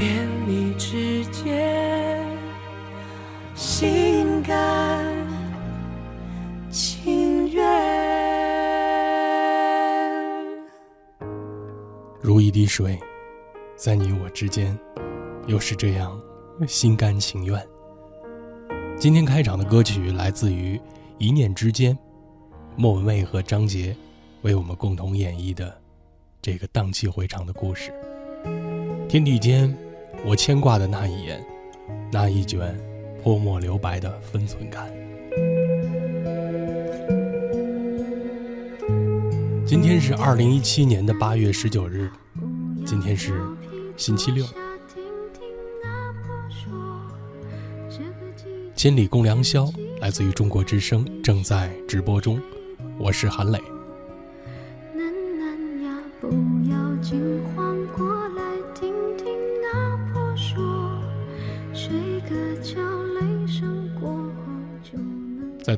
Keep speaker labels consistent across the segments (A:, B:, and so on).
A: 连你之间心甘情愿。
B: 如一滴水，在你我之间，又是这样心甘情愿。今天开场的歌曲来自于《一念之间》，莫文蔚和张杰为我们共同演绎的这个荡气回肠的故事。天地间，我牵挂的那一眼，那一卷泼墨留白的分寸感。今天是二零一七年的八月十九日，今天是星期六。千里共良宵，来自于中国之声，正在直播中。我是韩磊。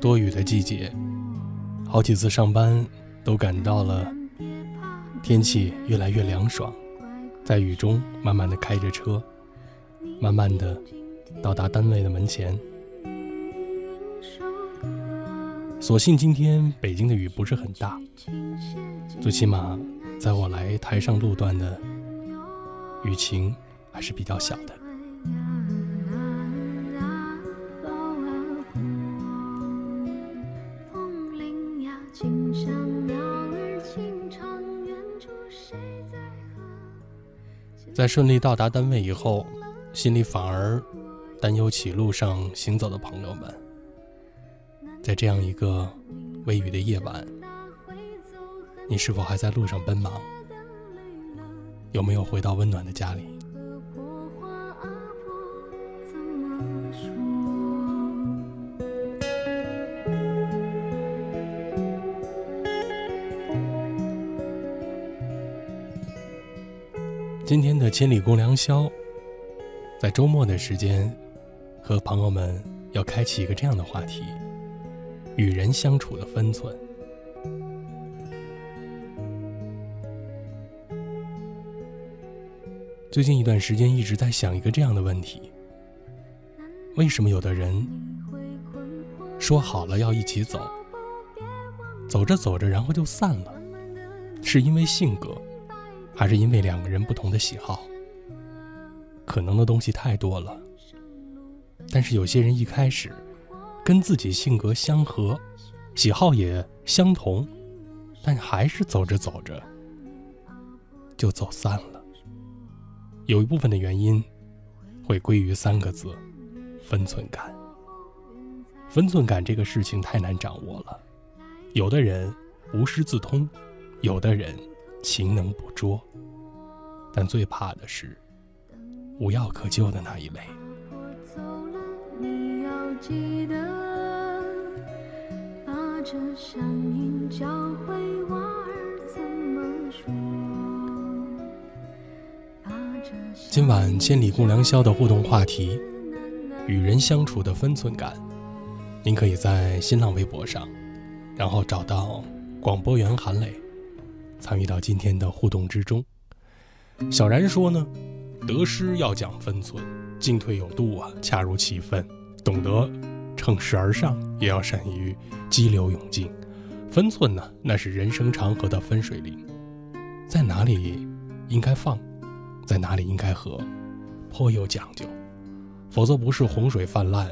B: 多雨的季节，好几次上班都感到了天气越来越凉爽，在雨中慢慢的开着车，慢慢的到达单位的门前。所幸今天北京的雨不是很大，最起码在我来台上路段的雨情还是比较小的。在顺利到达单位以后，心里反而担忧起路上行走的朋友们。在这样一个微雨的夜晚，你是否还在路上奔忙？有没有回到温暖的家里？今天的千里共良宵，在周末的时间，和朋友们要开启一个这样的话题：与人相处的分寸。最近一段时间一直在想一个这样的问题：为什么有的人说好了要一起走，走着走着然后就散了？是因为性格？还是因为两个人不同的喜好，可能的东西太多了。但是有些人一开始跟自己性格相合，喜好也相同，但还是走着走着就走散了。有一部分的原因会归于三个字：分寸感。分寸感这个事情太难掌握了，有的人无师自通，有的人。勤能捕捉，但最怕的是无药可救的那一类。今晚千里共良宵的互动话题：与人相处的分寸感。您可以在新浪微博上，然后找到广播员韩磊。参与到今天的互动之中，小然说呢，得失要讲分寸，进退有度啊，恰如其分，懂得乘势而上，也要善于激流勇进。分寸呢，那是人生长河的分水岭，在哪里应该放，在哪里应该合，颇有讲究，否则不是洪水泛滥，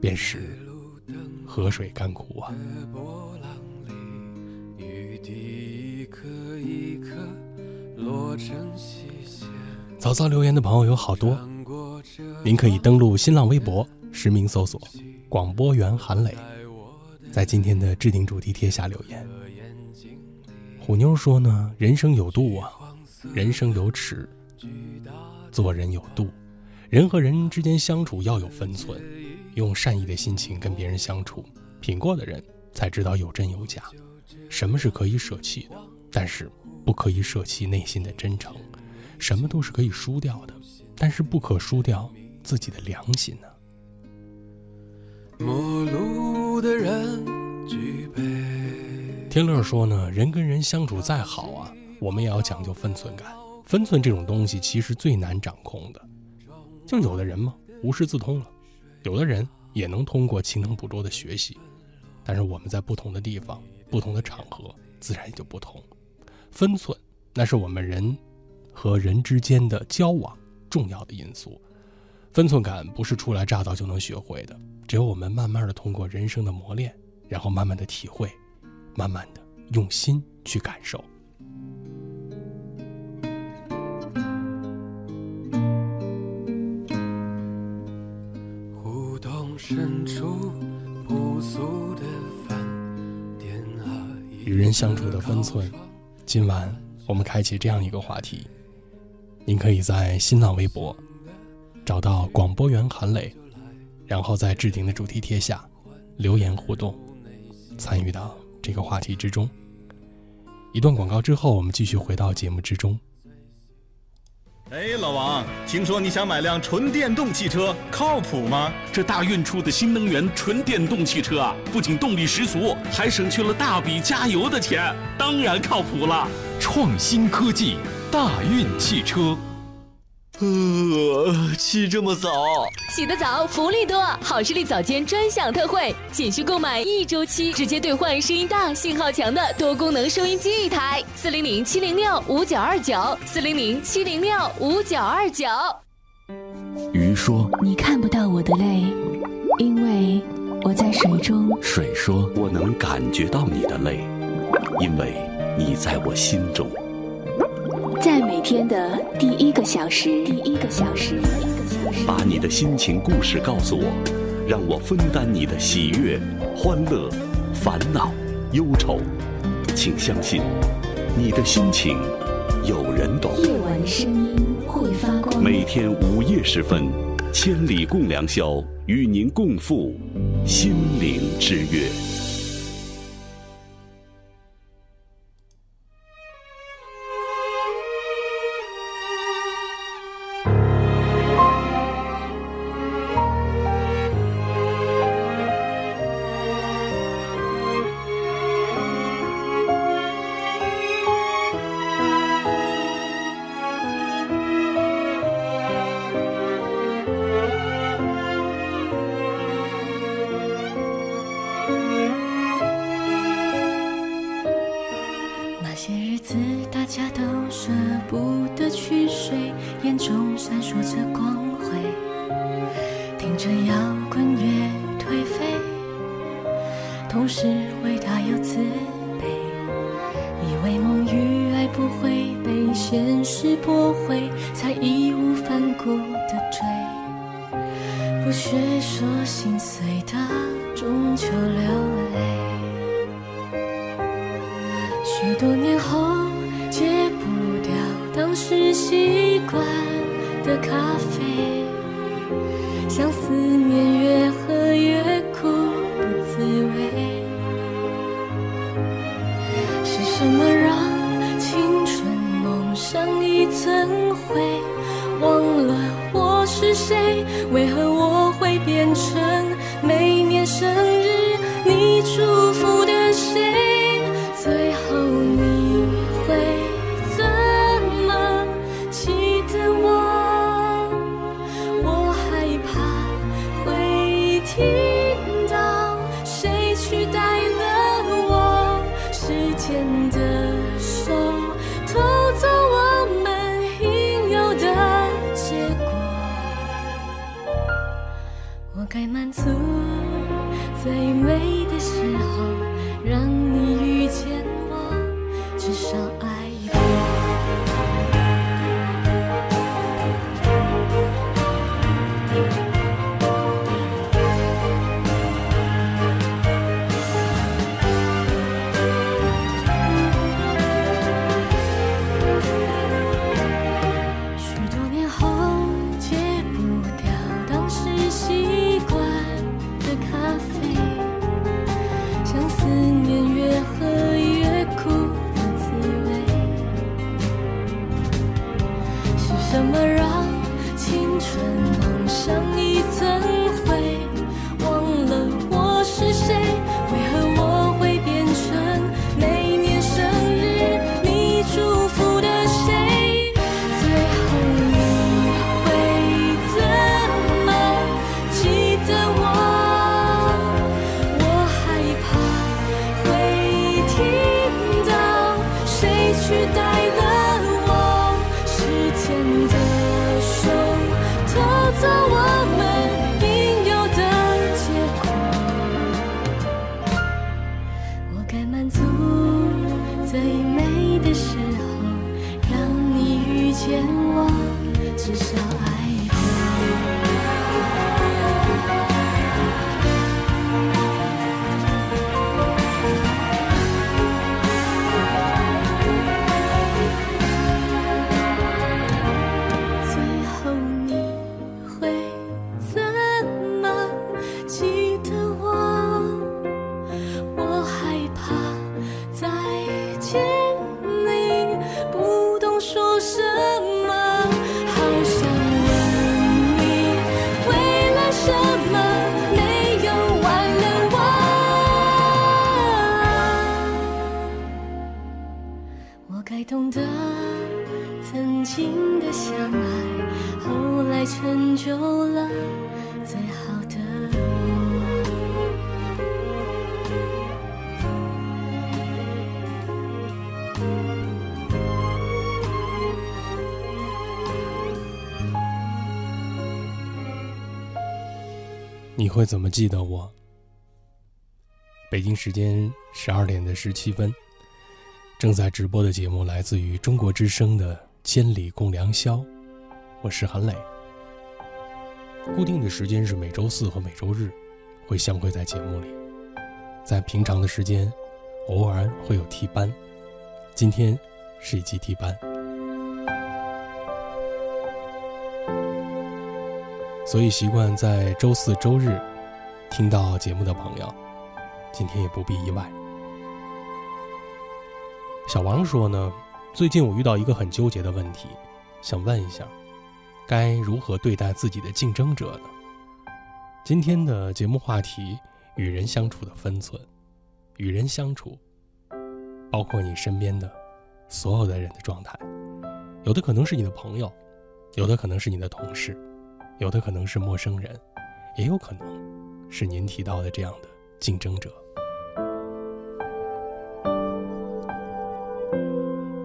B: 便是河水干枯啊。早早留言的朋友有好多，您可以登录新浪微博，实名搜索“广播员韩磊”，在今天的置顶主题贴下留言。虎妞说呢：“人生有度啊，人生有尺，做人有度，人和人之间相处要有分寸，用善意的心情跟别人相处。品过的人才知道有真有假，什么是可以舍弃的，但是。”不可以舍弃内心的真诚，什么都是可以输掉的，但是不可输掉自己的良心呢。天乐说呢，人跟人相处再好啊，我们也要讲究分寸感。分寸这种东西其实最难掌控的，就有的人嘛无师自通了，有的人也能通过勤能补拙的学习，但是我们在不同的地方、不同的场合，自然也就不同。分寸，那是我们人和人之间的交往重要的因素。分寸感不是初来乍到就能学会的，只有我们慢慢的通过人生的磨练，然后慢慢的体会，慢慢的用心去感受。
A: 胡同深处朴素的饭店啊，
B: 与人相处的分寸。今晚我们开启这样一个话题，您可以在新浪微博找到广播员韩磊，然后在置顶的主题贴下留言互动，参与到这个话题之中。一段广告之后，我们继续回到节目之中。
C: 哎，老王，听说你想买辆纯电动汽车，靠谱吗？
D: 这大运出的新能源纯电动汽车啊，不仅动力十足，还省去了大笔加油的钱，当然靠谱了。
E: 创新科技，大运汽车。
F: 呃，起这么早？
G: 起得早，福利多！好视力早间专享特惠，仅需购买一周期，直接兑换声音大、信号强的多功能收音机一台。四零零七零六五九二九，四零零七零六五九二九。
E: 鱼说：“
H: 你看不到我的泪，因为我在水中。”
E: 水说：“
I: 我能感觉到你的泪，因为你在我心中。”
H: 在每天的第一个小时，第一个小时，
I: 把你的心情故事告诉我，让我分担你的喜悦、欢乐、烦恼、忧愁。请相信，你的心情有人懂。
H: 夜晚声音会发光。
I: 每天午夜时分，千里共良宵，与您共赴心灵之约。
H: 子大家都舍不得去睡，
F: 眼中闪烁着光辉，听着摇滚乐颓废，同时伟大又自卑，以为梦与爱不会被现实驳回，才义无反顾的追，不学说心碎的终究流泪。许多年后。习惯的咖啡。满足最
B: 美。会怎么记得我？北京时间十二点的十七分，正在直播的节目来自于中国之声的《千里共良宵》，我是韩磊。固定的时间是每周四和每周日会相会在节目里，在平常的时间偶尔会有替班，今天是一期替班。所以习惯在周四周日听到节目的朋友，今天也不必意外。小王说呢，最近我遇到一个很纠结的问题，想问一下，该如何对待自己的竞争者呢？今天的节目话题：与人相处的分寸。与人相处，包括你身边的所有的人的状态，有的可能是你的朋友，有的可能是你的同事。有的可能是陌生人，也有可能是您提到的这样的竞争者。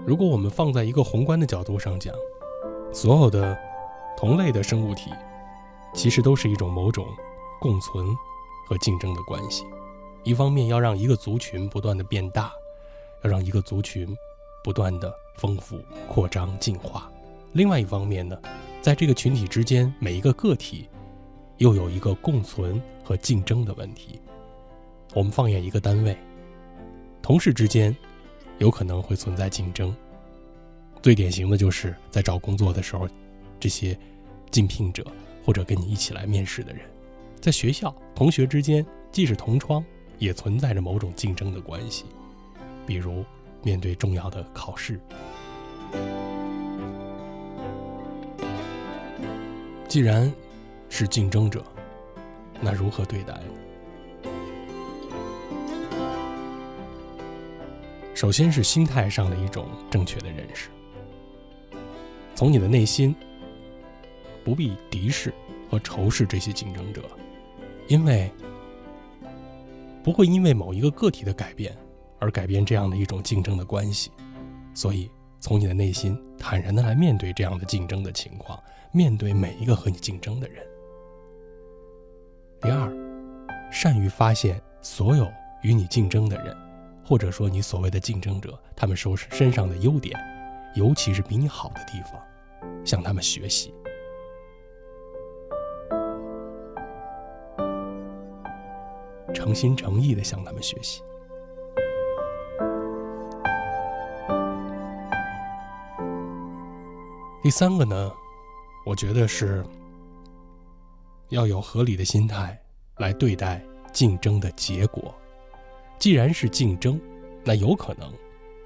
B: 如果我们放在一个宏观的角度上讲，所有的同类的生物体，其实都是一种某种共存和竞争的关系。一方面要让一个族群不断的变大，要让一个族群不断的丰富、扩张、进化；另外一方面呢，在这个群体之间，每一个个体又有一个共存和竞争的问题。我们放眼一个单位，同事之间有可能会存在竞争。最典型的就是在找工作的时候，这些竞聘者或者跟你一起来面试的人，在学校同学之间，既是同窗，也存在着某种竞争的关系。比如面对重要的考试。既然是竞争者，那如何对待呢？首先是心态上的一种正确的认识，从你的内心不必敌视和仇视这些竞争者，因为不会因为某一个个体的改变而改变这样的一种竞争的关系，所以从你的内心坦然的来面对这样的竞争的情况。面对每一个和你竞争的人。第二，善于发现所有与你竞争的人，或者说你所谓的竞争者，他们手身上的优点，尤其是比你好的地方，向他们学习。诚心诚意的向他们学习。第三个呢？我觉得是要有合理的心态来对待竞争的结果。既然是竞争，那有可能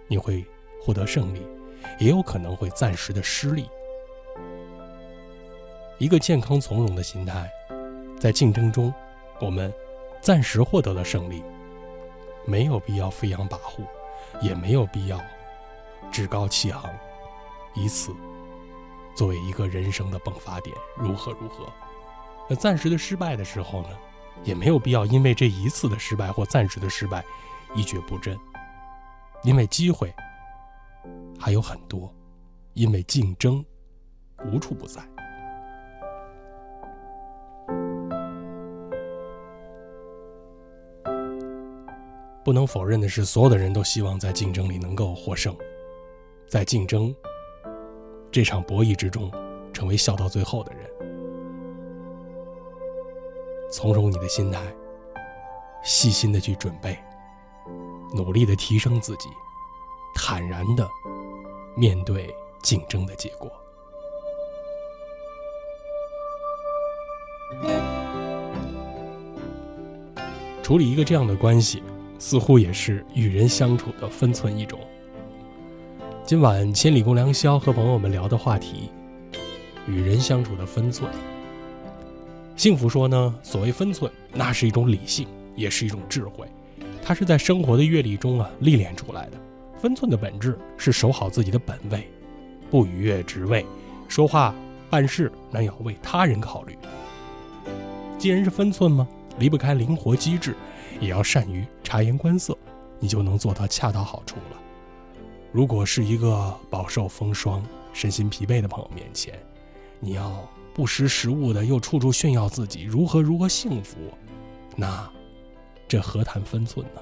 B: 你会获得胜利，也有可能会暂时的失利。一个健康从容的心态，在竞争中，我们暂时获得了胜利，没有必要飞扬跋扈，也没有必要趾高气昂，以此。作为一个人生的迸发点，如何如何，那暂时的失败的时候呢，也没有必要因为这一次的失败或暂时的失败一蹶不振，因为机会还有很多，因为竞争无处不在。不能否认的是，所有的人都希望在竞争里能够获胜，在竞争。这场博弈之中，成为笑到最后的人。从容你的心态，细心的去准备，努力的提升自己，坦然的面对竞争的结果。处理一个这样的关系，似乎也是与人相处的分寸一种。今晚千里共良宵和朋友们聊的话题，与人相处的分寸。幸福说呢，所谓分寸，那是一种理性，也是一种智慧，它是在生活的阅历中啊历练出来的。分寸的本质是守好自己的本位，不逾越职位，说话办事那要为他人考虑。既然是分寸吗？离不开灵活机智，也要善于察言观色，你就能做到恰到好处了。如果是一个饱受风霜、身心疲惫的朋友面前，你要不识时务的又处处炫耀自己如何如何幸福，那这何谈分寸呢？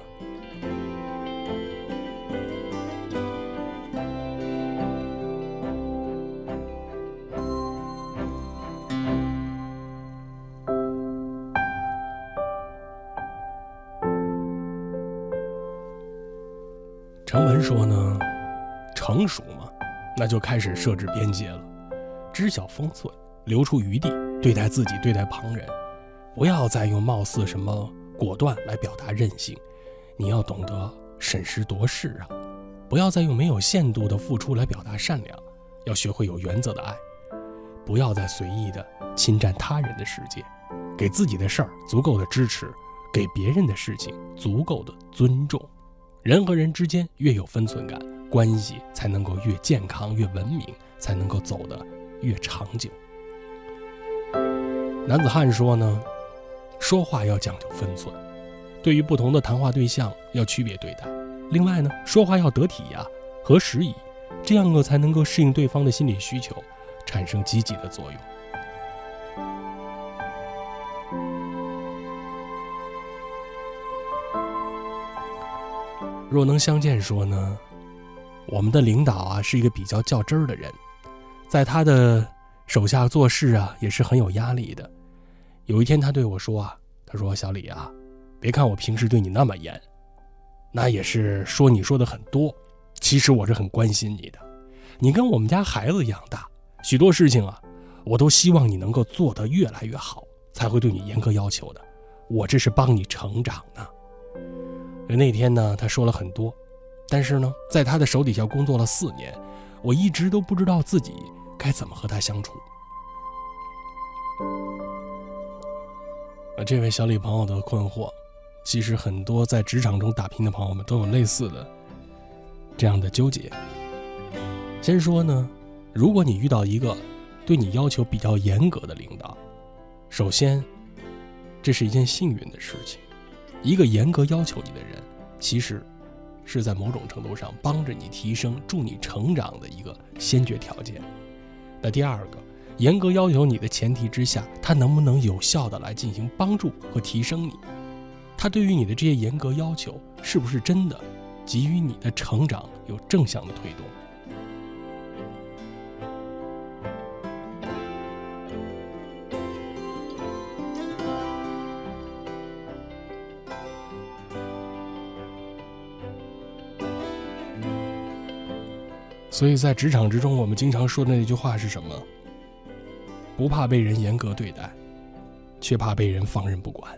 B: 程文说呢，成熟嘛，那就开始设置边界了，知晓分寸，留出余地，对待自己，对待旁人，不要再用貌似什么果断来表达任性，你要懂得审时度势啊，不要再用没有限度的付出来表达善良，要学会有原则的爱，不要再随意的侵占他人的世界，给自己的事儿足够的支持，给别人的事情足够的尊重。人和人之间越有分寸感，关系才能够越健康、越文明，才能够走得越长久。男子汉说呢，说话要讲究分寸，对于不同的谈话对象要区别对待。另外呢，说话要得体呀，合时宜，这样呢才能够适应对方的心理需求，产生积极的作用。若能相见说呢，我们的领导啊是一个比较较真儿的人，在他的手下做事啊也是很有压力的。有一天他对我说啊，他说小李啊，别看我平时对你那么严，那也是说你说的很多，其实我是很关心你的。你跟我们家孩子一样大，许多事情啊，我都希望你能够做得越来越好，才会对你严格要求的。我这是帮你成长呢。那天呢，他说了很多，但是呢，在他的手底下工作了四年，我一直都不知道自己该怎么和他相处。这位小李朋友的困惑，其实很多在职场中打拼的朋友们都有类似的这样的纠结。先说呢，如果你遇到一个对你要求比较严格的领导，首先，这是一件幸运的事情。一个严格要求你的人，其实是在某种程度上帮着你提升、助你成长的一个先决条件。那第二个，严格要求你的前提之下，他能不能有效的来进行帮助和提升你？他对于你的这些严格要求，是不是真的给予你的成长有正向的推动？所以在职场之中，我们经常说的那句话是什么？不怕被人严格对待，却怕被人放任不管。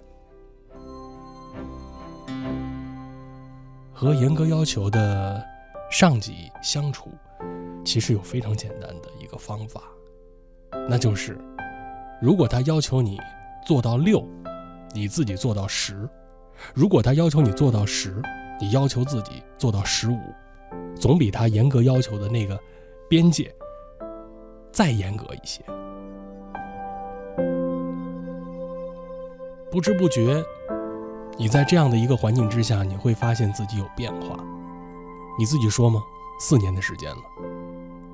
B: 和严格要求的上级相处，其实有非常简单的一个方法，那就是，如果他要求你做到六，你自己做到十；如果他要求你做到十，你要求自己做到十五。总比他严格要求的那个边界再严格一些。不知不觉，你在这样的一个环境之下，你会发现自己有变化。你自己说吗？四年的时间了，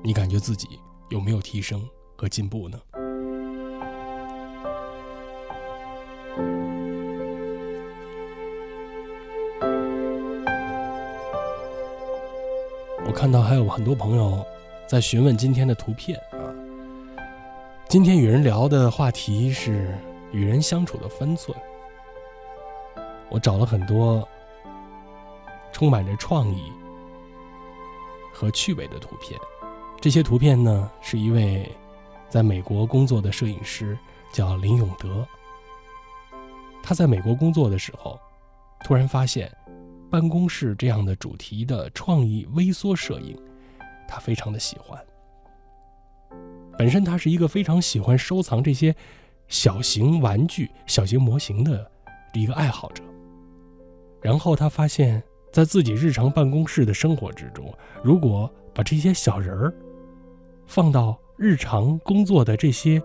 B: 你感觉自己有没有提升和进步呢？看到还有很多朋友在询问今天的图片啊。今天与人聊的话题是与人相处的分寸。我找了很多充满着创意和趣味的图片，这些图片呢是一位在美国工作的摄影师，叫林永德。他在美国工作的时候，突然发现办公室这样的主题的创意微缩摄影，他非常的喜欢。本身他是一个非常喜欢收藏这些小型玩具、小型模型的一个爱好者。然后他发现，在自己日常办公室的生活之中，如果把这些小人儿放到日常工作的这些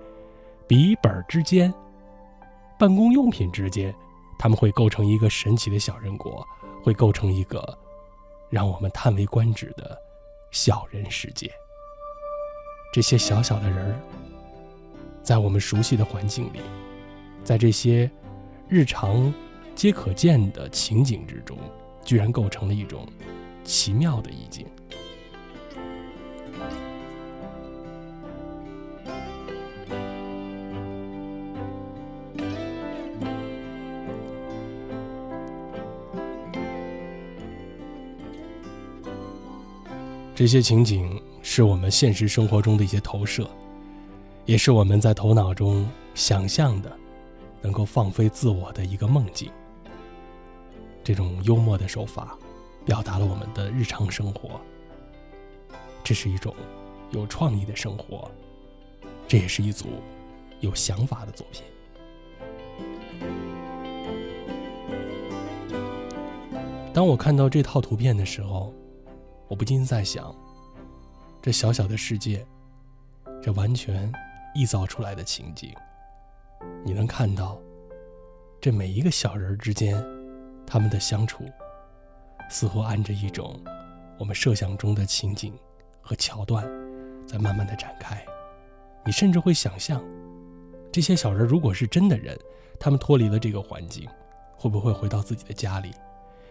B: 笔记本之间、办公用品之间，他们会构成一个神奇的小人国，会构成一个让我们叹为观止的小人世界。这些小小的人儿，在我们熟悉的环境里，在这些日常。皆可见的情景之中，居然构成了一种奇妙的意境。这些情景是我们现实生活中的一些投射，也是我们在头脑中想象的，能够放飞自我的一个梦境。这种幽默的手法，表达了我们的日常生活。这是一种有创意的生活，这也是一组有想法的作品。当我看到这套图片的时候，我不禁在想：这小小的世界，这完全臆造出来的情景，你能看到这每一个小人之间。他们的相处，似乎按着一种我们设想中的情景和桥段，在慢慢的展开。你甚至会想象，这些小人如果是真的人，他们脱离了这个环境，会不会回到自己的家里，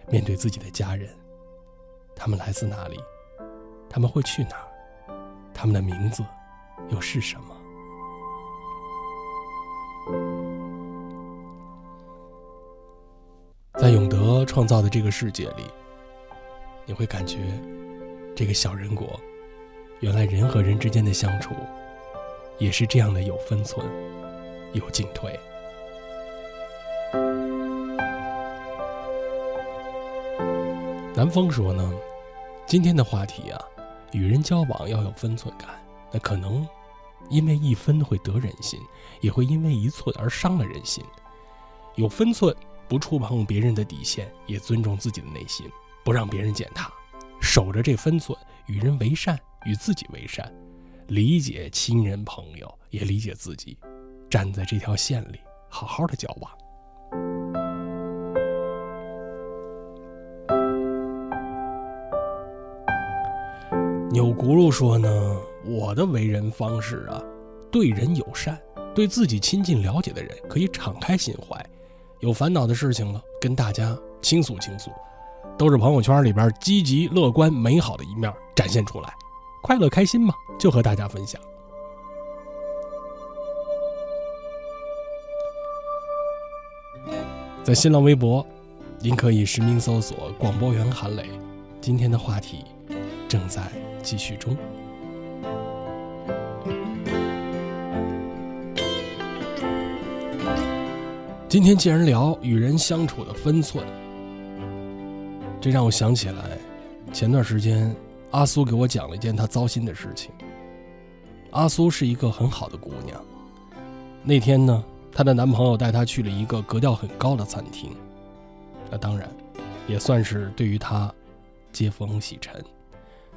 B: 面对自己的家人？他们来自哪里？他们会去哪儿？他们的名字又是什么？在永德创造的这个世界里，你会感觉这个小人国，原来人和人之间的相处也是这样的有分寸、有进退。南风说呢，今天的话题啊，与人交往要有分寸感，那可能因为一分会得人心，也会因为一寸而伤了人心，有分寸。不触碰别人的底线，也尊重自己的内心，不让别人践踏，守着这分寸，与人为善，与自己为善，理解亲人朋友，也理解自己，站在这条线里，好好的交往。钮轱辘说呢，我的为人方式啊，对人友善，对自己亲近了解的人，可以敞开心怀。有烦恼的事情了，跟大家倾诉倾诉，都是朋友圈里边积极、乐观、美好的一面展现出来，快乐开心嘛，就和大家分享。在新浪微博，您可以实名搜索“广播员韩磊”，今天的话题正在继续中。今天既然聊与人相处的分寸，这让我想起来，前段时间阿苏给我讲了一件她糟心的事情。阿苏是一个很好的姑娘，那天呢，她的男朋友带她去了一个格调很高的餐厅，那当然，也算是对于她接风洗尘。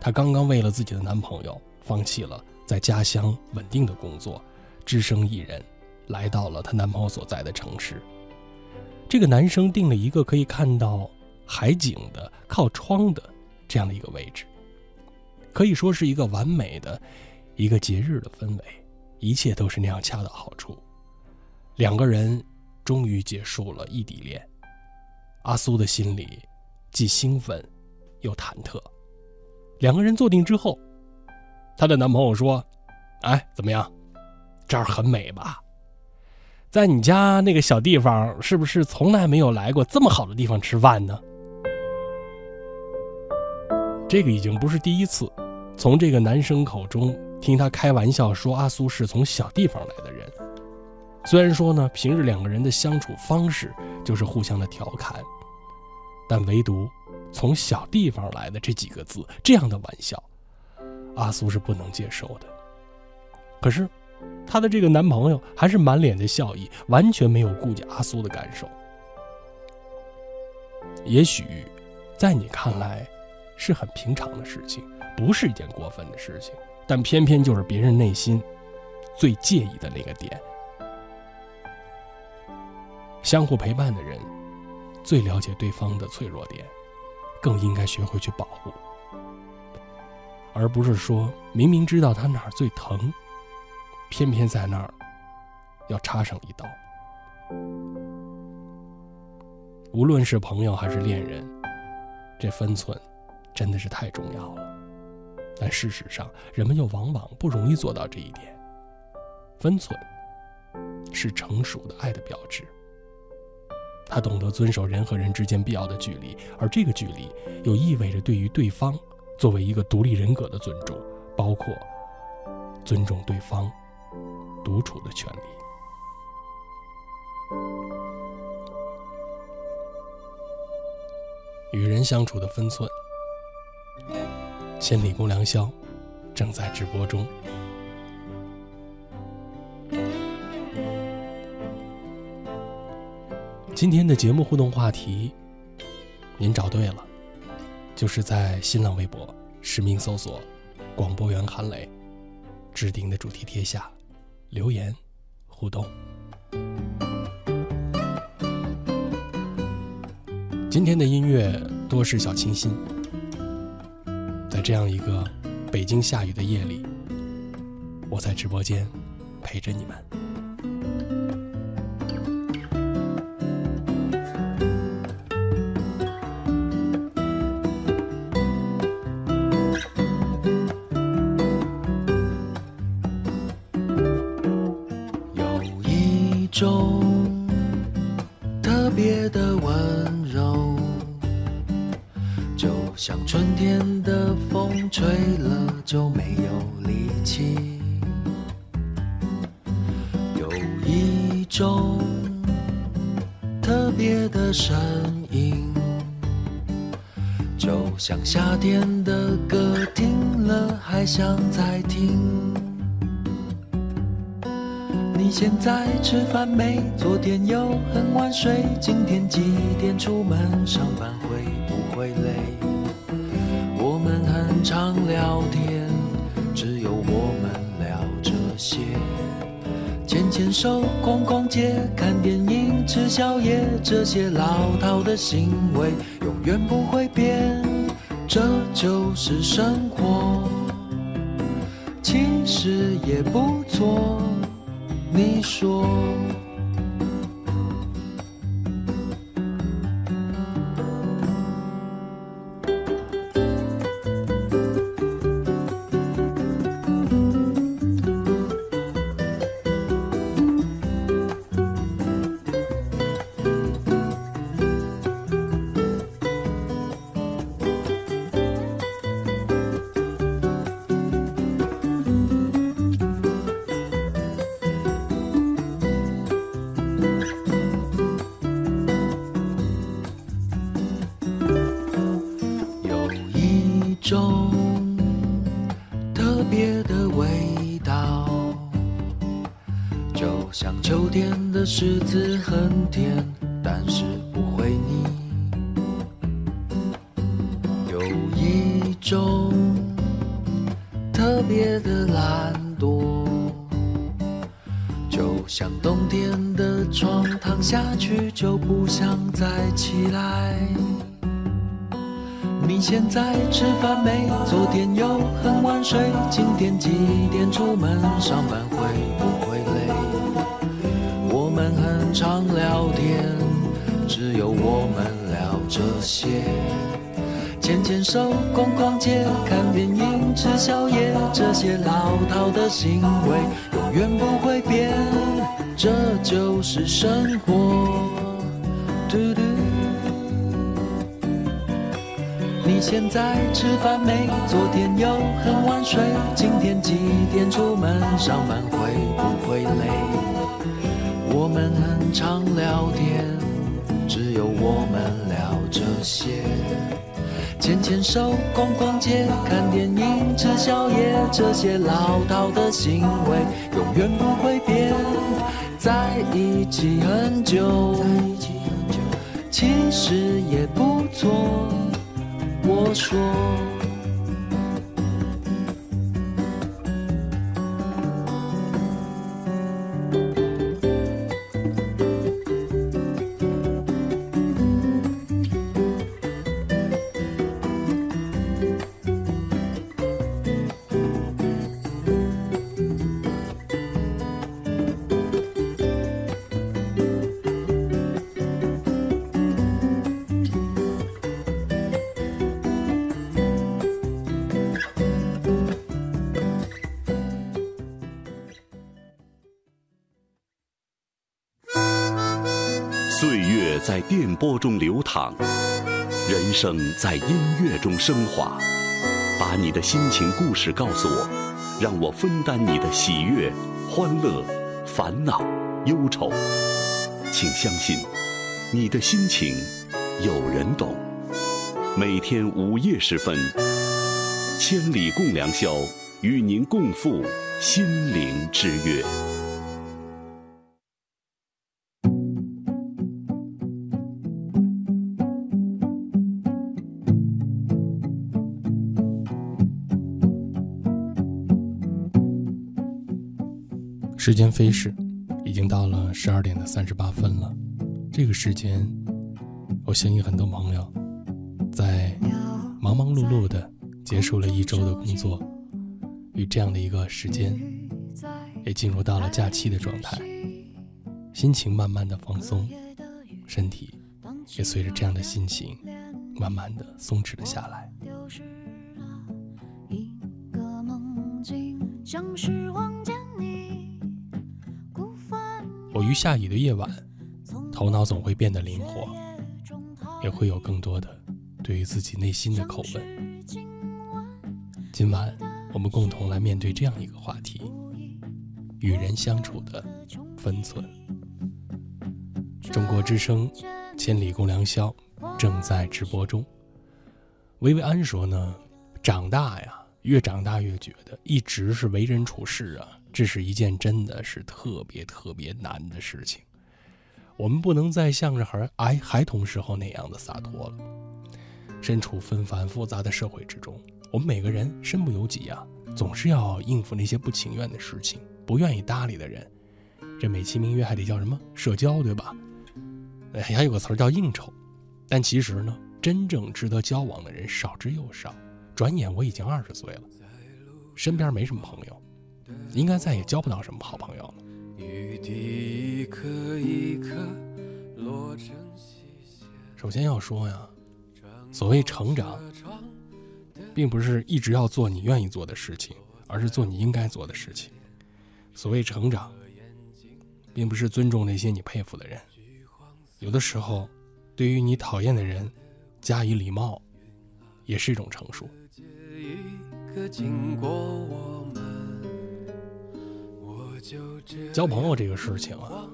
B: 她刚刚为了自己的男朋友，放弃了在家乡稳定的工作，只身一人。来到了她男朋友所在的城市。这个男生订了一个可以看到海景的、靠窗的这样的一个位置，可以说是一个完美的一个节日的氛围，一切都是那样恰到好处。两个人终于结束了异地恋，阿苏的心里既兴奋又忐忑。两个人坐定之后，她的男朋友说：“哎，怎么样？这儿很美吧？在你家那个小地方，是不是从来没有来过这么好的地方吃饭呢？”这个已经不是第一次，从这个男生口中听他开玩笑说阿苏是从小地方来的人。虽然说呢，平日两个人的相处方式就是互相的调侃，但唯独从小地方来的这几个字，这样的玩笑，阿苏是不能接受的。可是，她的这个男朋友还是满脸的笑意，完全没有顾及阿苏的感受。也许，在你看来，是很平常的事情，不是一件过分的事情，但偏偏就是别人内心最介意的那个点。相互陪伴的人，最了解对方的脆弱点，更应该学会去保护，而不是说明明知道他哪儿最疼，偏偏在那儿要插上一刀。无论是朋友还是恋人，这分寸真的是太重要了。但事实上，人们又往往不容易做到这一点。分寸是成熟的爱的标志。他懂得遵守人和人之间必要的距离，而这个距离又意味着对于对方作为一个独立人格的尊重，包括尊重对方独处的权利。与人相处的分寸，千里共良宵正在直播中。今天的节目互动话题，您找对了，就是在新浪微博实名搜索“广播员韩磊”，置顶的主题贴下留言互动。今天的音乐多是小清新，在这样一个北京下雨的夜里，我在直播间陪着你们。
J: 在吃饭没？昨天又很晚睡。今天几点出门？上班会不会累？我们很常聊天，只有我们聊这些。牵牵手，逛逛街，看电影，吃宵夜，这些老套的行为永远不会变。这就是生活，其实也不错。你说。柿子很甜，但是不会腻。有一种特别的懒惰，就像冬天的床，躺下去就不想再起来。你现在吃饭没？昨天又很晚睡，今天几点出门？上班回手逛逛街、看电影、吃宵夜，这些老套的行为永远不会变，这就是生活。嘟嘟。你现在吃饭没？昨天又很晚睡，今天几点出门？上班会不会累？我们很常聊天，只有我们聊这些。牵牵手，逛逛街，看电影，吃宵夜，这些老套的行为永远不会变。在一起很久，其实也不错。我说。
I: 电波中流淌，人生在音乐中升华。把你的心情故事告诉我，让我分担你的喜悦、欢乐、烦恼、忧愁。请相信，你的心情有人懂。每天午夜时分，千里共良宵，与您共赴心灵之约。
B: 时间飞逝，已经到了十二点的三十八分了。这个时间，我相信很多朋友在忙忙碌碌的结束了一周的工作，与这样的一个时间，也进入到了假期的状态，心情慢慢的放松，身体也随着这样的心情，慢慢的松弛了下来。丢失了一个梦境，像是于下雨的夜晚，头脑总会变得灵活，也会有更多的对于自己内心的叩问。今晚，我们共同来面对这样一个话题：与人相处的分寸。中国之声《千里共良宵》正在直播中。薇薇安说呢，长大呀，越长大越觉得，一直是为人处事啊。这是一件真的是特别特别难的事情，我们不能再像着孩孩孩童时候那样的洒脱了。身处纷繁复杂的社会之中，我们每个人身不由己啊，总是要应付那些不情愿的事情，不愿意搭理的人。这美其名曰还得叫什么社交，对吧？还有个词儿叫应酬。但其实呢，真正值得交往的人少之又少。转眼我已经二十岁了，身边没什么朋友。应该再也交不到什么好朋友了。首先要说呀，所谓成长，并不是一直要做你愿意做的事情，而是做你应该做的事情。所谓成长，并不是尊重那些你佩服的人，有的时候，对于你讨厌的人，加以礼貌，也是一种成熟。交朋友这个事情啊，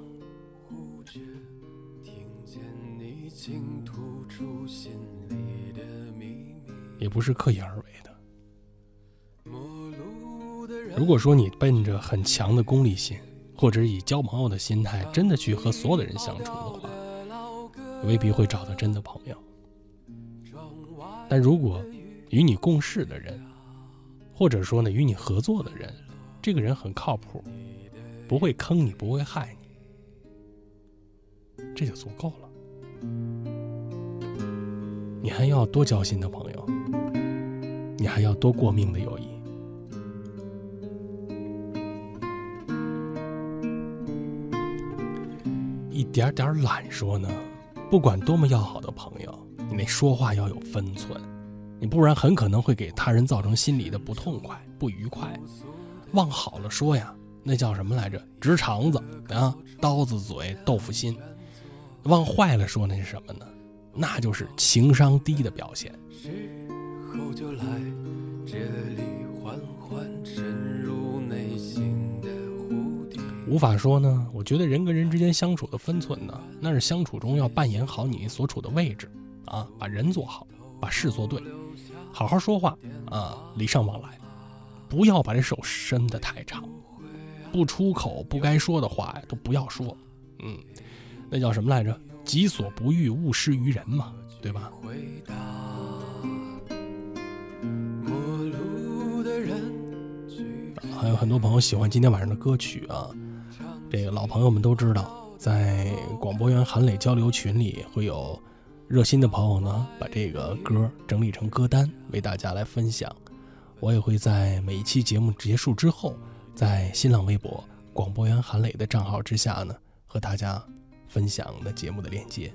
B: 也不是刻意而为的。如果说你奔着很强的功利心，或者以交朋友的心态，真的去和所有的人相处的话，未必会找到真的朋友。但如果与你共事的人，或者说呢与你合作的人，这个人很靠谱。不会坑你，不会害你，这就足够了。你还要多交心的朋友，你还要多过命的友谊。一点点懒说呢，不管多么要好的朋友，你那说话要有分寸，你不然很可能会给他人造成心理的不痛快、不愉快。往好了说呀，那叫什么来着？直肠子啊，刀子嘴豆腐心。往坏了说，那是什么呢？那就是情商低的表现。
A: 后就来这里缓缓深入内心的蝴蝶。
B: 无法说呢。我觉得人跟人之间相处的分寸呢，那是相处中要扮演好你所处的位置啊，把人做好，把事做对，好好说话啊，礼尚往来，不要把这手伸得太长，不出口不该说的话呀都不要说。嗯，那叫什么来着？己所不欲，勿施于人嘛，对吧？还有很多朋友喜欢今天晚上的歌曲啊，这个老朋友们都知道，在广播员韩磊交流群里会有热心的朋友呢，把这个歌整理成歌单为大家来分享。我也会在每一期节目结束之后，在新浪微博广播员韩磊的账号之下呢，和大家分享的节目的链接。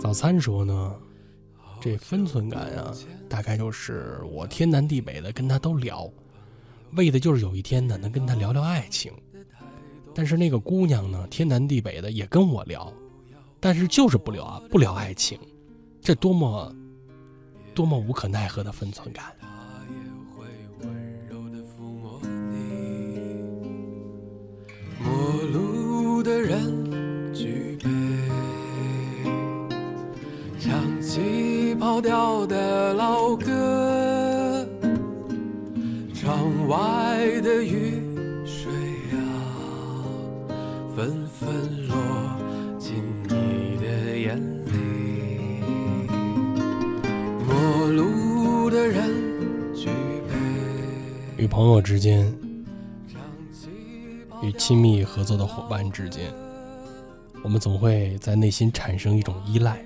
B: 早餐说呢，这分寸感啊，大概就是我天南地北的跟他都聊，为的就是有一天呢能跟他聊聊爱情。但是那个姑娘呢，天南地北的也跟我聊，但是就是不聊啊，不聊爱情，这多么多么无可奈何的分寸感。
A: 陌路的人起跑调的老歌，窗外的雨水啊，纷纷落进你的眼里。陌路的人举杯，
B: 与朋友之间。与亲密合作的伙伴之间，我们总会在内心产生一种依赖，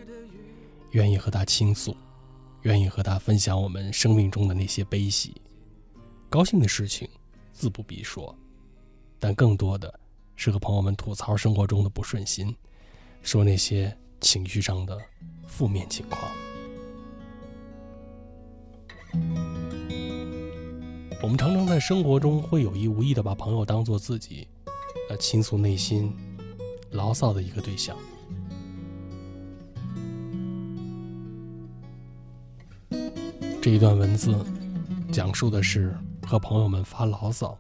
B: 愿意和他倾诉，愿意和他分享我们生命中的那些悲喜。高兴的事情自不必说，但更多的是和朋友们吐槽生活中的不顺心，说那些情绪上的负面情况。我们常常在生活中会有意无意的把朋友当做自己，呃，倾诉内心牢骚的一个对象。这一段文字讲述的是和朋友们发牢骚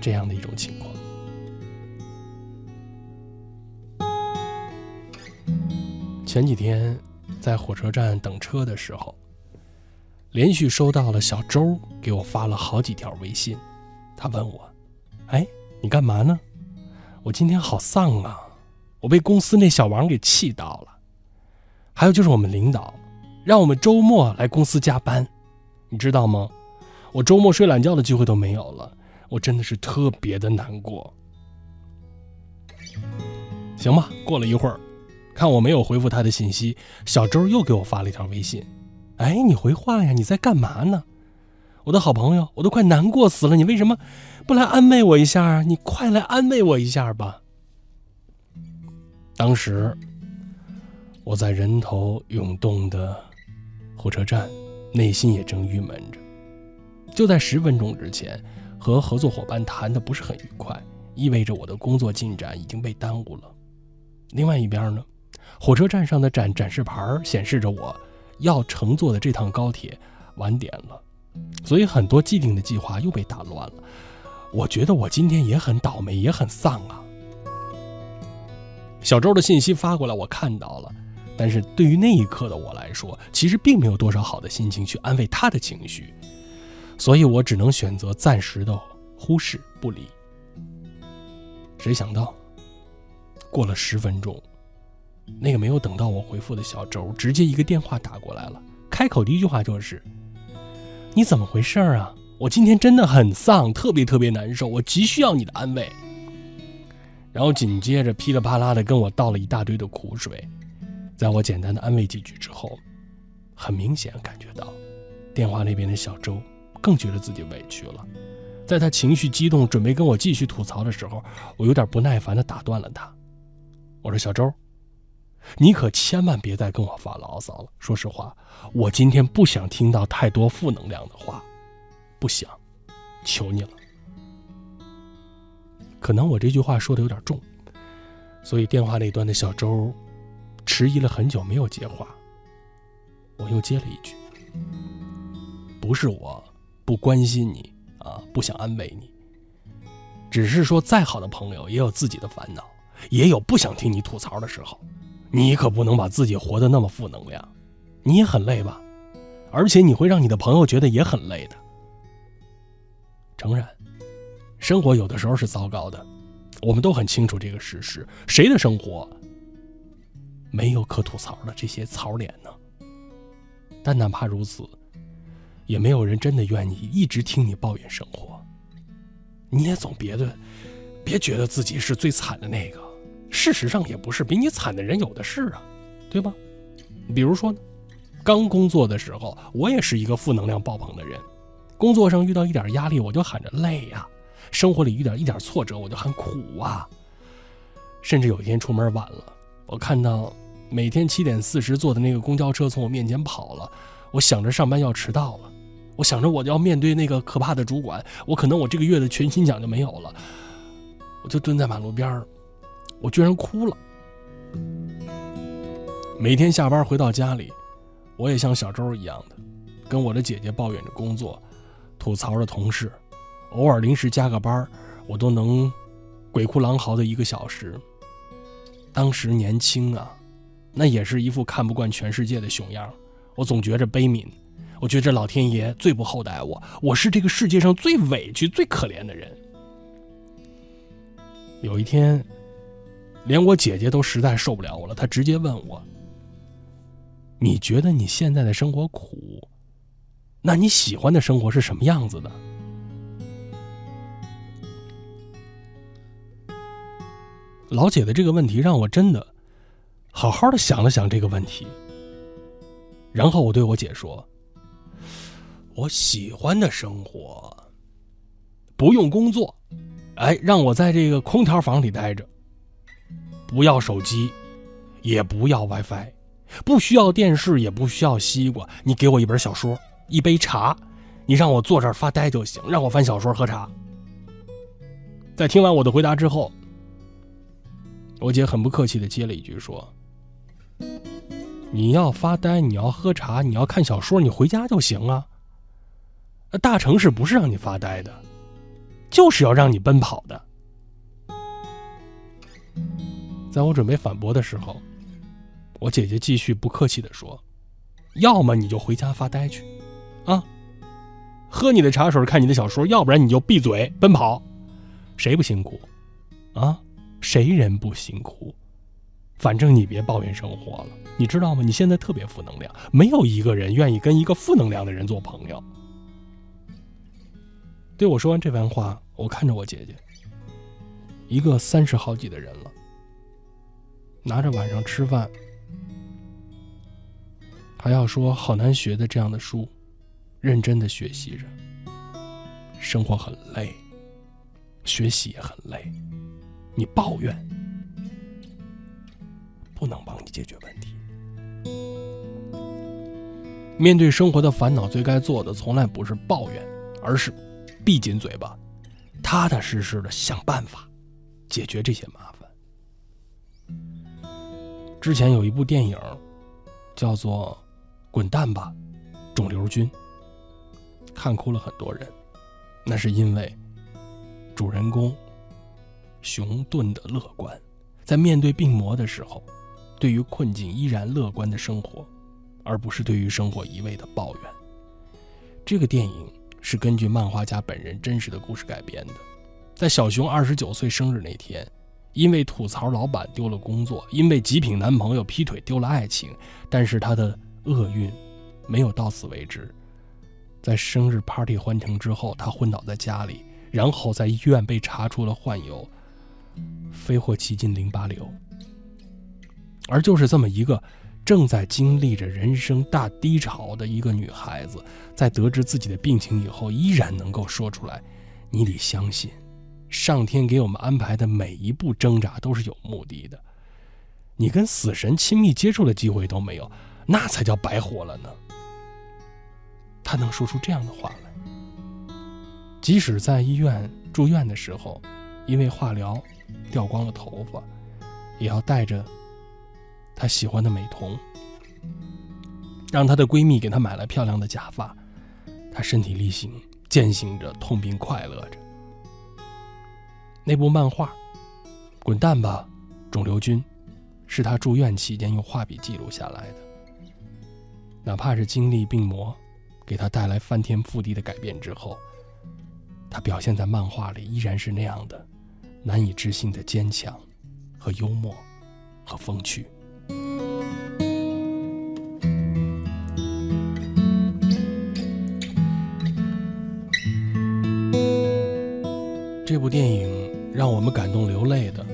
B: 这样的一种情况。前几天在火车站等车的时候。连续收到了小周给我发了好几条微信，他问我：“哎，你干嘛呢？我今天好丧啊，我被公司那小王给气到了。还有就是我们领导让我们周末来公司加班，你知道吗？我周末睡懒觉的机会都没有了，我真的是特别的难过。行吧，过了一会儿，看我没有回复他的信息，小周又给我发了一条微信。”哎，你回话呀！你在干嘛呢？我的好朋友，我都快难过死了，你为什么不来安慰我一下啊？你快来安慰我一下吧！当时我在人头涌动的火车站，内心也正郁闷着。就在十分钟之前，和合作伙伴谈的不是很愉快，意味着我的工作进展已经被耽误了。另外一边呢，火车站上的展展示牌显示着我。要乘坐的这趟高铁晚点了，所以很多既定的计划又被打乱了。我觉得我今天也很倒霉，也很丧啊。小周的信息发过来，我看到了，但是对于那一刻的我来说，其实并没有多少好的心情去安慰他的情绪，所以我只能选择暂时的忽视不理。谁想到，过了十分钟。那个没有等到我回复的小周，直接一个电话打过来了。开口第一句话就是：“你怎么回事啊？我今天真的很丧，特别特别难受，我急需要你的安慰。”然后紧接着噼里啪啦的跟我倒了一大堆的苦水，在我简单的安慰几句之后，很明显感觉到，电话那边的小周更觉得自己委屈了。在他情绪激动，准备跟我继续吐槽的时候，我有点不耐烦地打断了他。我说：“小周，你可千万别再跟我发牢骚了。说实话，我今天不想听到太多负能量的话，不想，求你了。”可能我这句话说的有点重，所以电话那端的小周迟疑了很久没有接话。我又接了一句：“不是我不关心你。”啊，不想安慰你，只是说再好的朋友也有自己的烦恼，也有不想听你吐槽的时候，你可不能把自己活得那么负能量，你也很累吧？而且你会让你的朋友觉得也很累的。诚然，生活有的时候是糟糕的，我们都很清楚这个事实。谁的生活没有可吐槽的这些槽点呢？但哪怕如此。也没有人真的愿意一直听你抱怨生活，你也总别的，别觉得自己是最惨的那个。事实上也不是，比你惨的人有的是啊，对吧？比如说呢，刚工作的时候，我也是一个负能量爆棚的人，工作上遇到一点压力，我就喊着累呀；生活里遇到一点挫折，我就喊苦啊。甚至有一天出门晚了，我看到每天七点四十坐的那个公交车从我面前跑了，我想着上班要迟到了。我想着我要面对那个可怕的主管，我可能我这个月的全勤奖就没有了。我就蹲在马路边儿我居然哭了。每天下班回到家里，我也像小周一样的，跟我的姐姐抱怨着工作，吐槽着同事，偶尔临时加个班我都能鬼哭狼嚎的一个小时。当时年轻啊，那也是一副看不惯全世界的熊样，我总觉着悲悯。我觉着老天爷最不厚待我，我是这个世界上最委屈、最可怜的人。有一天，连我姐姐都实在受不了我了，她直接问我：“你觉得你现在的生活苦？那你喜欢的生活是什么样子的？”老姐的这个问题让我真的好好的想了想这个问题，然后我对我姐说。我喜欢的生活，不用工作，哎，让我在这个空调房里待着，不要手机，也不要 WiFi，不需要电视，也不需要西瓜，你给我一本小说，一杯茶，你让我坐这儿发呆就行，让我翻小说喝茶。在听完我的回答之后，我姐很不客气的接了一句说：“你要发呆，你要喝茶，你要看小说，你回家就行啊。”大城市不是让你发呆的，就是要让你奔跑的。在我准备反驳的时候，我姐姐继续不客气的说：“要么你就回家发呆去，啊，喝你的茶水，看你的小说；要不然你就闭嘴奔跑。谁不辛苦？啊，谁人不辛苦？反正你别抱怨生活了，你知道吗？你现在特别负能量，没有一个人愿意跟一个负能量的人做朋友。”对我说完这番话，我看着我姐姐，一个三十好几的人了，拿着晚上吃饭，还要说好难学的这样的书，认真的学习着。生活很累，学习也很累，你抱怨不能帮你解决问题。面对生活的烦恼，最该做的从来不是抱怨，而是。闭紧嘴巴，踏踏实实的想办法解决这些麻烦。之前有一部电影叫做《滚蛋吧，肿瘤君》，看哭了很多人。那是因为主人公熊顿的乐观，在面对病魔的时候，对于困境依然乐观的生活，而不是对于生活一味的抱怨。这个电影。是根据漫画家本人真实的故事改编的。在小熊二十九岁生日那天，因为吐槽老板丢了工作，因为极品男朋友劈腿丢了爱情，但是他的厄运没有到此为止。在生日 party 欢腾之后，他昏倒在家里，然后在医院被查出了患有非霍奇金淋巴瘤。而就是这么一个正在经历着人生大低潮的一个女孩子，在得知自己的病情以后，依然能够说出来：“你得相信，上天给我们安排的每一步挣扎都是有目的的。你跟死神亲密接触的机会都没有，那才叫白活了呢。”他能说出这样的话来，即使在医院住院的时候，因为化疗掉光了头发，也要带着。她喜欢的美瞳，让她的闺蜜给她买了漂亮的假发。她身体力行，践行着痛并快乐着。那部漫画《滚蛋吧，肿瘤君》，是她住院期间用画笔记录下来的。哪怕是经历病魔，给她带来翻天覆地的改变之后，她表现在漫画里依然是那样的难以置信的坚强和幽默和风趣。这部电影让我们感动流泪的，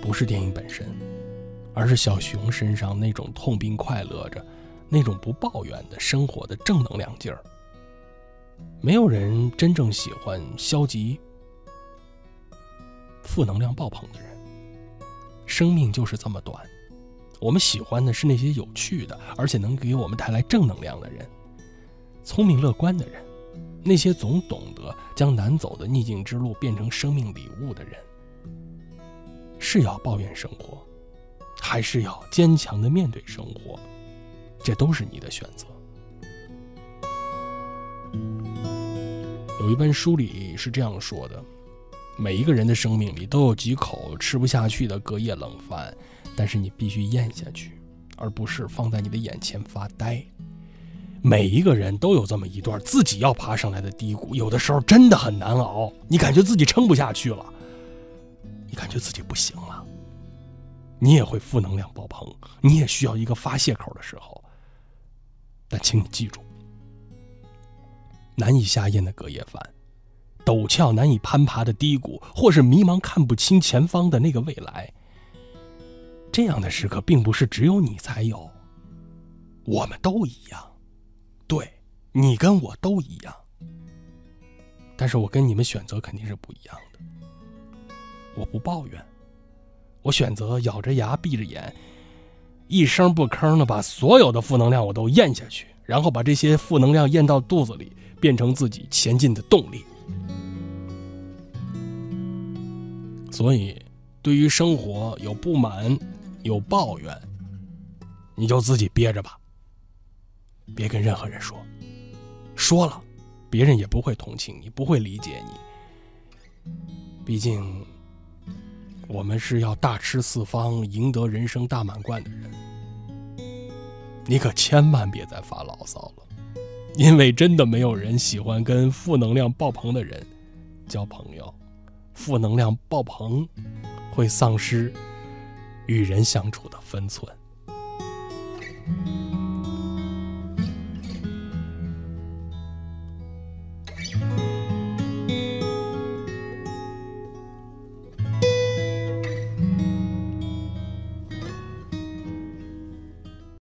B: 不是电影本身，而是小熊身上那种痛并快乐着、那种不抱怨的生活的正能量劲儿。没有人真正喜欢消极、负能量爆棚的人。生命就是这么短，我们喜欢的是那些有趣的，而且能给我们带来正能量的人，聪明乐观的人。那些总懂得将难走的逆境之路变成生命礼物的人，是要抱怨生活，还是要坚强的面对生活？这都是你的选择。有一本书里是这样说的：每一个人的生命里都有几口吃不下去的隔夜冷饭，但是你必须咽下去，而不是放在你的眼前发呆。每一个人都有这么一段自己要爬上来的低谷，有的时候真的很难熬，你感觉自己撑不下去了，你感觉自己不行了，你也会负能量爆棚，你也需要一个发泄口的时候。但请你记住，难以下咽的隔夜饭，陡峭难以攀爬的低谷，或是迷茫看不清前方的那个未来，这样的时刻并不是只有你才有，我们都一样。你跟我都一样，但是我跟你们选择肯定是不一样的。我不抱怨，我选择咬着牙闭着眼，一声不吭的把所有的负能量我都咽下去，然后把这些负能量咽到肚子里，变成自己前进的动力。所以，对于生活有不满、有抱怨，你就自己憋着吧。别跟任何人说，说了，别人也不会同情你，不会理解你。毕竟，我们是要大吃四方、赢得人生大满贯的人。你可千万别再发牢骚了，因为真的没有人喜欢跟负能量爆棚的人交朋友。负能量爆棚，会丧失与人相处的分寸。